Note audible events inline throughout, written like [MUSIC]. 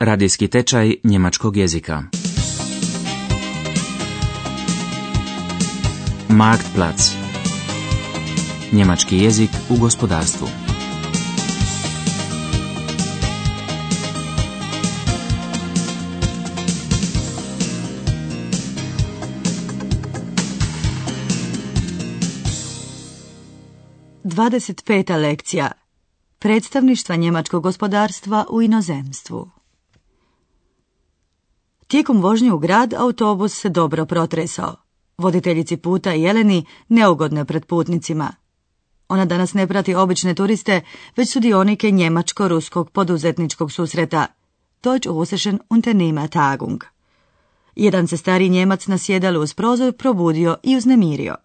Radijski tečaj njemačkog jezika. Marktplatz. Njemački jezik u gospodarstvu. Dvadeset peta lekcija. Predstavništva njemačkog gospodarstva u inozemstvu. Tijekom vožnje u grad autobus se dobro protresao. Voditeljici puta Jeleni neugodno je pred putnicima. Ona danas ne prati obične turiste, već sudionike njemačko-ruskog poduzetničkog susreta. Deutsch-Russischen Unternehmertagung. Jedan se stari njemac na sjedalu uz prozor probudio i uznemirio.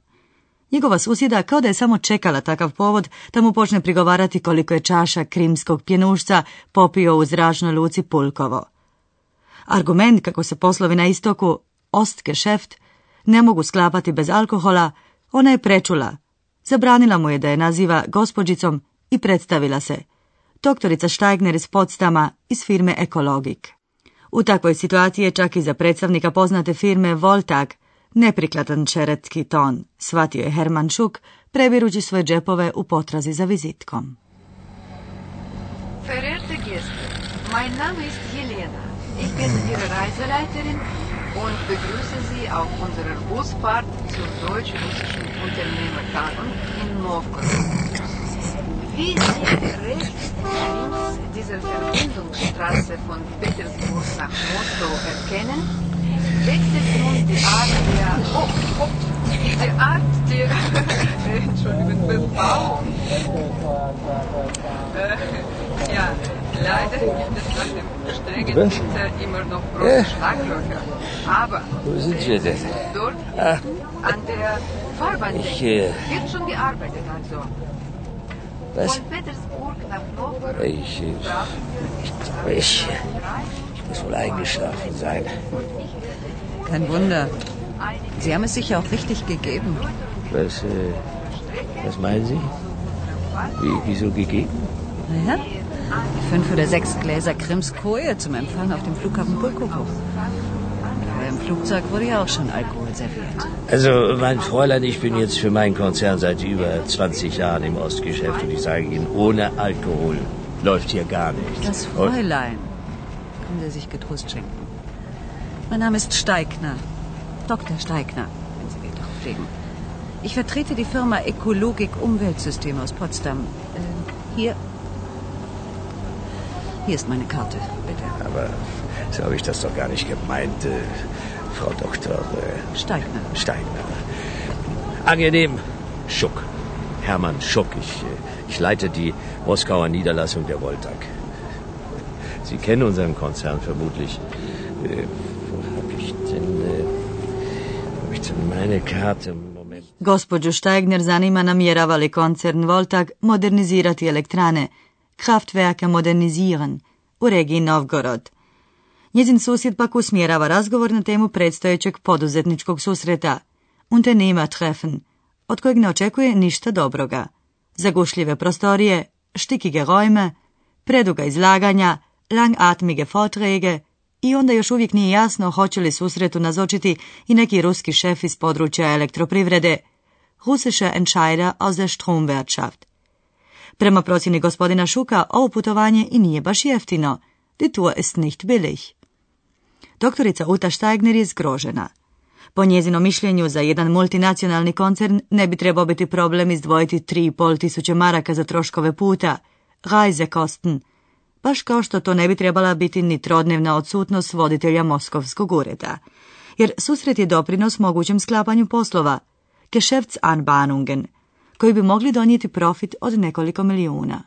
Njegova susjeda kao da je samo čekala takav povod da mu počne prigovarati koliko je čaša krimskog pjenušca popio u zračnoj luci Pulkovo. Argument kako se poslovi na istoku, Ostgeschäft, ne mogu sklapati bez alkohola, ona je prečula. Zabranila mu je da je naziva gospođicom i predstavila se. Doktorica Steigner iz Podstama iz firme Ekologik. U takvoj situaciji je čak i za predstavnika poznate firme Voltag neprikladan čeretski ton, shvatio je Herman Šuk, previrući svoje džepove u potrazi za vizitkom. Verehrte Gäste, mein Name ist. Ich bin Ihre Reiseleiterin und begrüße Sie auf unserer Busfahrt zur deutsch-russischen Unternehmertagung in Novgorod. Wie Sie rechts links dieser Verbindungsstraße von Petersburg nach Moskau erkennen, wechselt nun die Art der, oh, oh, die Art der, [LAUGHS] Entschuldigung, Bebauung. Äh, ja, leider gibt es nach dem strengen? Winter immer noch große Ja. Schlaglöcher. Aber Wo sind wir denn? dort Ah. an der Fahrbahn Ich, äh, wird schon gearbeitet also. Was? Von Petersburg nach Novgorod Ich, äh, brauchen ich ich, ich muss wohl eingeschlafen sein. Kein Wunder. Sie haben es sicher auch richtig gegeben. Was, äh, was meinen Sie? Wie, wieso gegeben? Naja, fünf oder sechs Gläser Krimskoje zum Empfang auf dem Flughafen Pulkowo. Aber im Flugzeug wurde ja auch schon Alkohol serviert. Also, mein Fräulein, ich bin jetzt für meinen Konzern seit über 20 Jahren im Ostgeschäft und ich sage Ihnen, ohne Alkohol läuft hier gar nichts. Das Fräulein. Können Sie sich getrost schenken. Mein Name ist Steigner. Dr. Steigner, wenn Sie den drauf legen. Ich vertrete die Firma Ekologik Umweltsystem aus Potsdam. Äh, hier. Hier ist meine Karte, bitte. Aber so habe ich das doch gar nicht gemeint, äh, Frau Dr. Äh, Steigner. Steigner. Angenehm, Schuck. Hermann Schuck. Ich, äh, ich leite die Moskauer Niederlassung der Voltag. Sie kennen unseren Konzern vermutlich. Äh, wo habe ich denn, äh, wo hab ich denn meine Karte? Moment. Gospođu Steigner zanima namjerava li koncern Voltag modernizirati elektrane, Kraftwerke modernizieren, u regiji Novgorod. Njezin susjed pak usmjerava razgovor na temu predstojećeg poduzetničkog susreta, Unternehmertreffen, od kojeg ne očekuje ništa dobroga. Zagušljive prostorije, štikige rojme, preduga izlaganja, langatmige Vorträge i onda još uvijek nije jasno hoće li susretu nazočiti i neki ruski šef iz područja elektroprivrede, russische Entscheider aus der Stromwirtschaft. Prema procjeni gospodina Šuka, ovo putovanje i nije baš jeftino. Die Tour ist nicht billig. Doktorica Uta Steigner je zgrožena. Po njezinom mišljenju za jedan multinacionalni koncern ne bi trebao biti problem izdvojiti 3,5 tisuće maraka za troškove puta, Reisekosten, baš kao što to ne bi trebala biti ni trodnevna odsutnost voditelja Moskovskog ureda. Jer susret je doprinos mogućem sklapanju poslova, Geschäftsanbahnungen, koji bi mogli donijeti profit od nekoliko milijuna.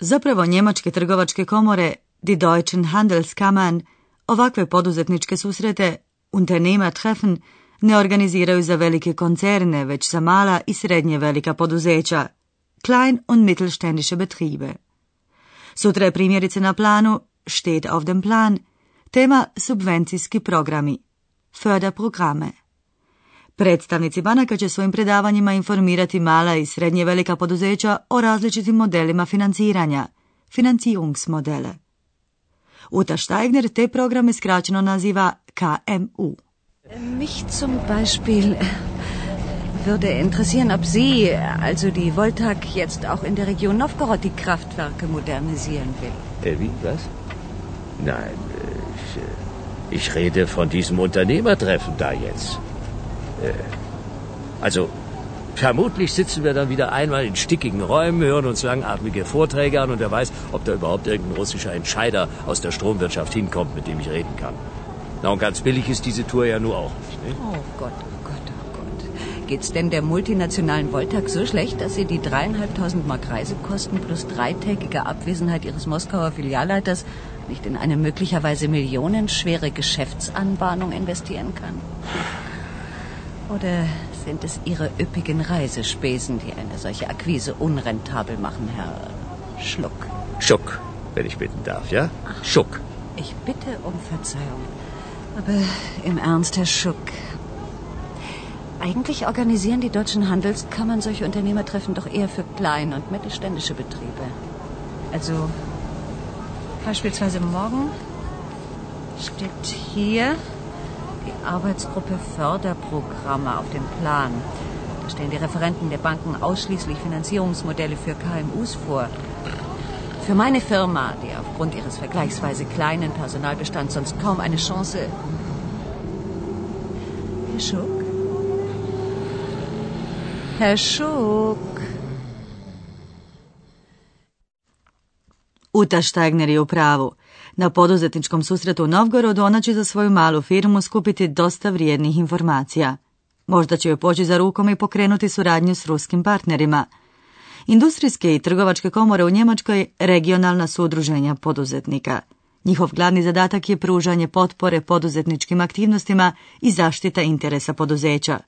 Zapravo njemačke trgovačke komore, die Deutschen Handelskammern, ovakve poduzetničke susrete, Unternehmertreffen, ne organiziraju za velike koncerne, već za mala i srednje velika poduzeća, Klein- und mittelständische Betriebe. Sutra je primjerice na planu, steht auf dem Plan, tema subvencijski programi, Förderprogramme. Predstavnici banaka će svojim predavanjima informirati mala i srednje velika poduzeća o različitim modelima financiranja, Finanzierungsmodelle. Uta Steigner te programe skraćeno naziva KMU. Mich zum Beispiel würde interessieren, ob Sie, also die Voltag, jetzt auch in der Region Novgorod die Kraftwerke modernisieren will. Äh, wie? Was? Nein, ich, ich rede von diesem Unternehmertreffen da jetzt. Äh, also, vermutlich sitzen wir dann wieder einmal in stickigen Räumen, hören uns langatmige Vorträge an und wer weiß, ob da überhaupt irgendein russischer Entscheider aus der Stromwirtschaft hinkommt, mit dem ich reden kann. Na, und ganz billig ist diese Tour ja nur auch nicht. Ne? Oh Gott, oh Gott, oh Gott. Geht's denn der multinationalen Voltag so schlecht, dass Sie die dreieinhalbtausend Mark Reisekosten plus dreitägige Abwesenheit Ihres Moskauer Filialleiters nicht in eine möglicherweise millionenschwere Geschäftsanbahnung investieren kann? Oder sind es Ihre üppigen Reisespesen, die eine solche Akquise unrentabel machen, Herr Schluck? Schuck, wenn ich bitten darf, ja? Schuck. Ich bitte um Verzeihung. Aber im Ernst, Herr Schuck. Eigentlich organisieren die deutschen Handelskammern solche Unternehmertreffen doch eher für kleine und mittelständische Betriebe. Also beispielsweise morgen steht hier Arbeitsgruppe Förderprogramme auf dem Plan. Da stellen die Referenten der Banken ausschließlich Finanzierungsmodelle für KMUs vor. Für meine Firma, die aufgrund ihres vergleichsweise kleinen Personalbestands sonst kaum eine Chance. Herr Schuck? Herr Schuck? Uta Štajgner je u pravu. Na poduzetničkom susretu u Novgorodu ona će za svoju malu firmu skupiti dosta vrijednih informacija. Možda će joj poći za rukom i pokrenuti suradnju s ruskim partnerima – Industrijske i trgovačke komore u Njemačkoj regionalna su udruženja poduzetnika. Njihov glavni zadatak je pružanje potpore poduzetničkim aktivnostima i zaštita interesa poduzeća.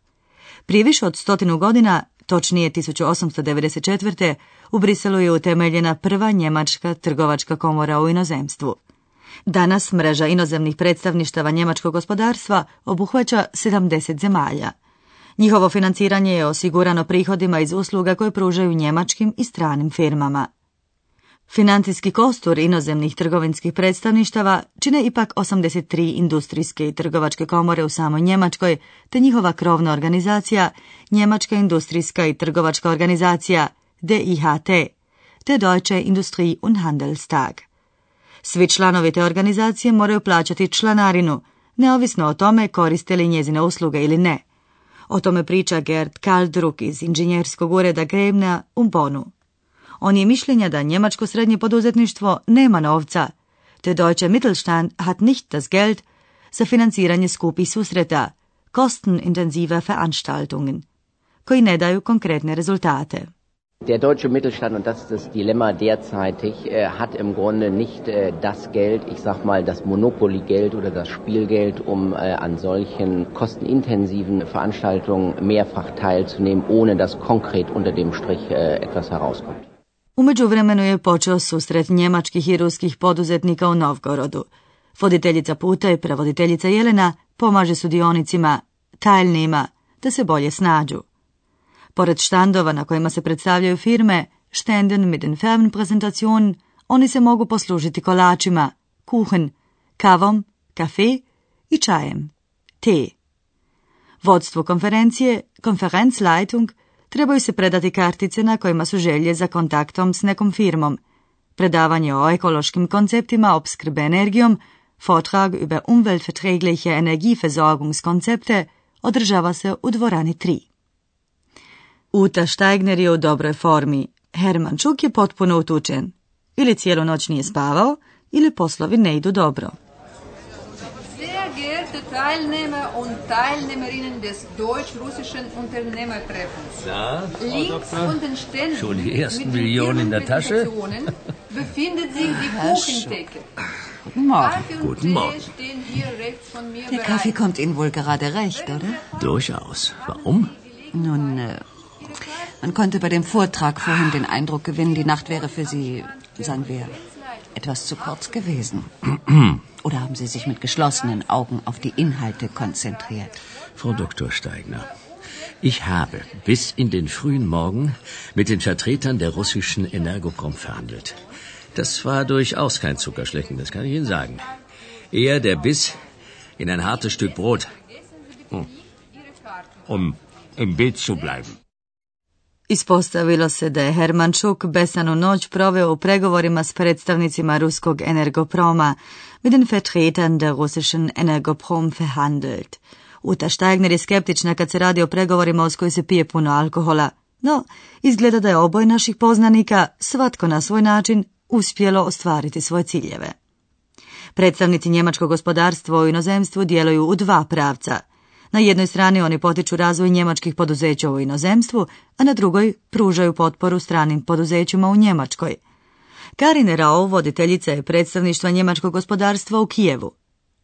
Prije više od stotinu godina, točnije 1894. u Briselu je utemeljena prva njemačka trgovačka komora u inozemstvu. Danas mreža inozemnih predstavništava njemačkog gospodarstva obuhvaća 70 zemalja. Njihovo financiranje je osigurano prihodima iz usluga koje pružaju njemačkim i stranim firmama. Financijski kostur inozemnih trgovinskih predstavništava čine ipak 83 industrijske i trgovačke komore u samoj Njemačkoj, te njihova krovna organizacija, Njemačka industrijska i trgovačka organizacija, DIHT, te Deutsche Industrie und Handelstag. Svi članovi te organizacije moraju plaćati članarinu, neovisno o tome koriste li njezine usluge ili ne. O tome priča Gerd Kaldruk iz inženjerskog ureda Gremna u Bonu. On je mišljenja da njemačko srednje poduzetništvo nema novca, te Deutsche Mittelstand hat nicht das Geld za financiranje skupih susreta, kostenintensive Veranstaltungen, koji ne daju konkretne rezultate. Der deutsche Mittelstand, und das ist das Dilemma derzeitig, äh, hat im Grunde nicht äh, das Geld, ich sag mal das Monopoly-Geld oder das Spielgeld, um äh, an solchen kostenintensiven Veranstaltungen mehrfach teilzunehmen, ohne dass konkret unter dem Strich äh, etwas herauskommt. U međuvremenu je počeo susret njemačkih i ruskih poduzetnika u Novgorodu. Voditeljica puta i prevoditeljica Jelena pomaže sudionicima, tajlnima, da se bolje snađu. Pored štandova na kojima se predstavljaju firme, štenden mit den Firmenpräsentation, oni se mogu poslužiti kolačima, kuchen, kavom, kafe i čajem, te. Vodstvo konferencije, konferenzleitung, trebaju se predati kartice na kojima su želje za kontaktom s nekom firmom, predavanje o ekološkim konceptima opskrbe energijom, Vortrag über umweltverträgliche Energieversorgungskonzepte održava se u dvorani 3. Uta Steigner je u dobroj formi. Herman Čuk je potpuno utučen. Ili cijelu noć nije spavao, ili poslovi ne idu dobro. Sehr geehrte Teilnehmer und Teilnehmerinnen des deutsch-russischen Unternehmertreffens. Na, Links von den Ständen Schon die ersten Millionen in der Tasche? [LAUGHS] Befindet sich die Kuchentheke. Guten Morgen. Guten Morgen. stehen hier rechts von mir Der bereit. Kaffee kommt Ihnen wohl gerade recht, oder? Durchaus. Warum? Nun, äh, man konnte bei dem Vortrag vorhin den Eindruck gewinnen, die Nacht wäre für Sie, sagen wir, etwas zu kurz gewesen. Oder haben Sie sich mit geschlossenen Augen auf die Inhalte konzentriert? Frau Dr. Steigner, ich habe bis in den frühen Morgen mit den Vertretern der russischen Energoprom verhandelt. Das war durchaus kein Zuckerschlecken, das kann ich Ihnen sagen. Eher der Biss in ein hartes Stück Brot. Hm. Um im Bild zu bleiben. Ispostavilo se da je Herman Šuk besanu noć proveo u pregovorima s predstavnicima ruskog energoproma, mit den Vertretern der russischen Energoprom verhandelt. Uta Steigner je skeptična kad se radi o pregovorima uz koji se pije puno alkohola, no izgleda da je oboj naših poznanika, svatko na svoj način, uspjelo ostvariti svoje ciljeve. Predstavnici njemačkog gospodarstva u inozemstvu djeluju u dva pravca. Na jednoj strani oni potiču razvoj njemačkih poduzeća u inozemstvu, a na drugoj pružaju potporu stranim poduzećima u Njemačkoj. Karine Rao, voditeljica je predstavništva njemačkog gospodarstva u Kijevu.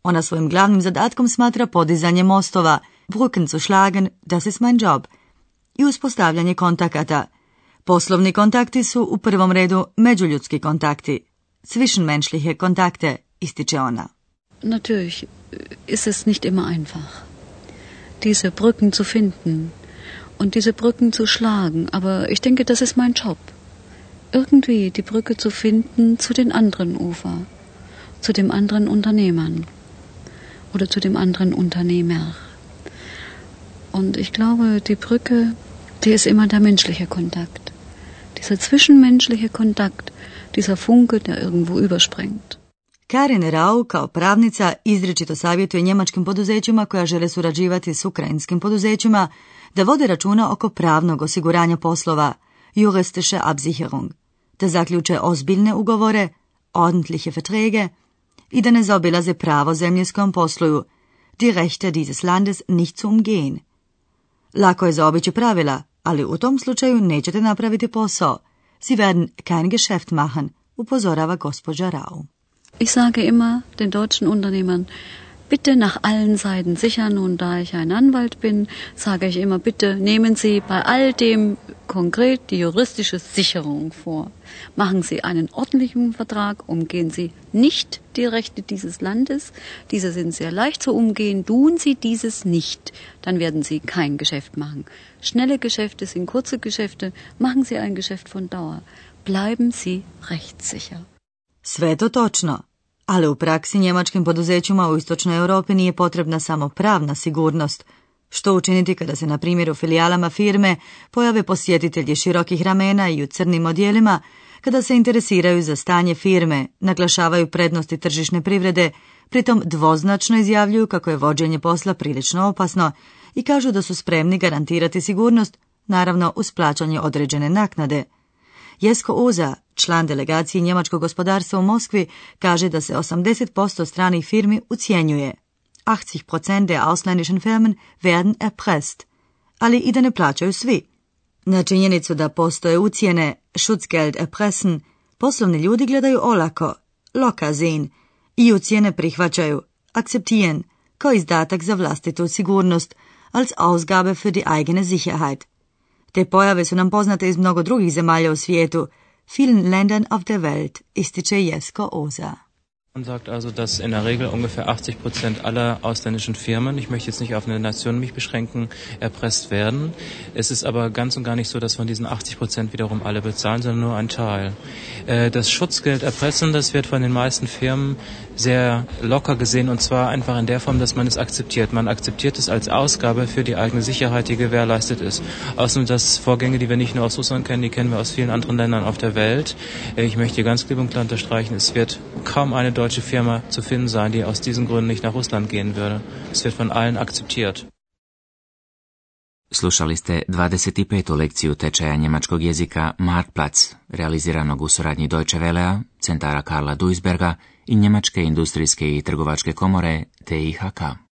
Ona svojim glavnim zadatkom smatra podizanje mostova, Brücken zu schlagen, das ist mein job, i uspostavljanje kontakata. Poslovni kontakti su u prvom redu međuljudski kontakti, zwischenmenschliche kontakte, ističe ona. Natürlich ist es nicht immer einfach, diese Brücken zu finden und diese Brücken zu schlagen, aber ich denke, das ist mein Job. Irgendwie die Brücke zu finden zu den anderen Ufer, zu dem anderen Unternehmern oder zu dem anderen Unternehmer. Und ich glaube, die Brücke, die ist immer der menschliche Kontakt. Dieser zwischenmenschliche Kontakt, dieser Funke, der irgendwo überspringt. Karin Rau kao pravnica izričito savjetuje njemačkim poduzećima koja žele surađivati s ukrajinskim poduzećima da vode računa oko pravnog osiguranja poslova, juristische Absicherung, da zaključe ozbiljne ugovore, ordentliche Verträge i da ne zaobilaze pravo zemlje s kojom posluju, die Rechte dieses Landes nicht zu umgehen. Lako je zaobići pravila, ali u tom slučaju nećete napraviti posao. Sie werden kein Geschäft machen, upozorava gospođa Rau. Ich sage immer den deutschen Unternehmern, bitte nach allen Seiten sichern. Und da ich ein Anwalt bin, sage ich immer, bitte nehmen Sie bei all dem konkret die juristische Sicherung vor. Machen Sie einen ordentlichen Vertrag, umgehen Sie nicht die Rechte dieses Landes. Diese sind sehr leicht zu umgehen. Tun Sie dieses nicht, dann werden Sie kein Geschäft machen. Schnelle Geschäfte sind kurze Geschäfte. Machen Sie ein Geschäft von Dauer. Bleiben Sie rechtssicher. Sve to točno, ali u praksi njemačkim poduzećima u istočnoj Europi nije potrebna samo pravna sigurnost. Što učiniti kada se, na primjer, u filijalama firme pojave posjetitelji širokih ramena i u crnim odjelima, kada se interesiraju za stanje firme, naglašavaju prednosti tržišne privrede, pritom dvoznačno izjavljuju kako je vođenje posla prilično opasno i kažu da su spremni garantirati sigurnost, naravno uz plaćanje određene naknade. Jesko Uza, član delegacije njemačkog gospodarstva u Moskvi, kaže da se 80% stranih firmi ucijenjuje. 80% der ausländischen Firmen werden erpresst, ali i da ne plaćaju svi. Na činjenicu da postoje ucijene Schutzgeld erpressen, poslovni ljudi gledaju olako, lokazin, i ucijene prihvaćaju, akceptieren, kao izdatak za vlastitu sigurnost, als Ausgabe für die eigene Sicherheit. Te pojave su nam poznate iz mnogo drugih zemalja u svijetu, vielen Ländern auf der Welt, ističe Jesko Oza. Man sagt also, dass in der Regel ungefähr 80 Prozent aller ausländischen Firmen, ich möchte jetzt nicht auf eine Nation mich beschränken, erpresst werden. Es ist aber ganz und gar nicht so, dass von diesen 80 Prozent wiederum alle bezahlen, sondern nur ein Teil. Äh, das Schutzgeld erpressen, das wird von den meisten Firmen sehr locker gesehen und zwar einfach in der Form, dass man es akzeptiert. Man akzeptiert es als Ausgabe für die eigene Sicherheit, die gewährleistet ist. Außerdem das Vorgänge, die wir nicht nur aus Russland kennen, die kennen wir aus vielen anderen Ländern auf der Welt. Ich möchte hier ganz klipp und klar unterstreichen, es wird kaum eine deutsche Firma zu finden sein, die aus diesen Gründen nicht nach Russland gehen würde. Es wird von allen akzeptiert. Slušali ste 25. lekciju tečaja njemačkog jezika Marktplatz, realiziranog u suradnji Deutsche Wellea, centara Karla Duisberga i Njemačke industrijske i trgovačke komore TIHK.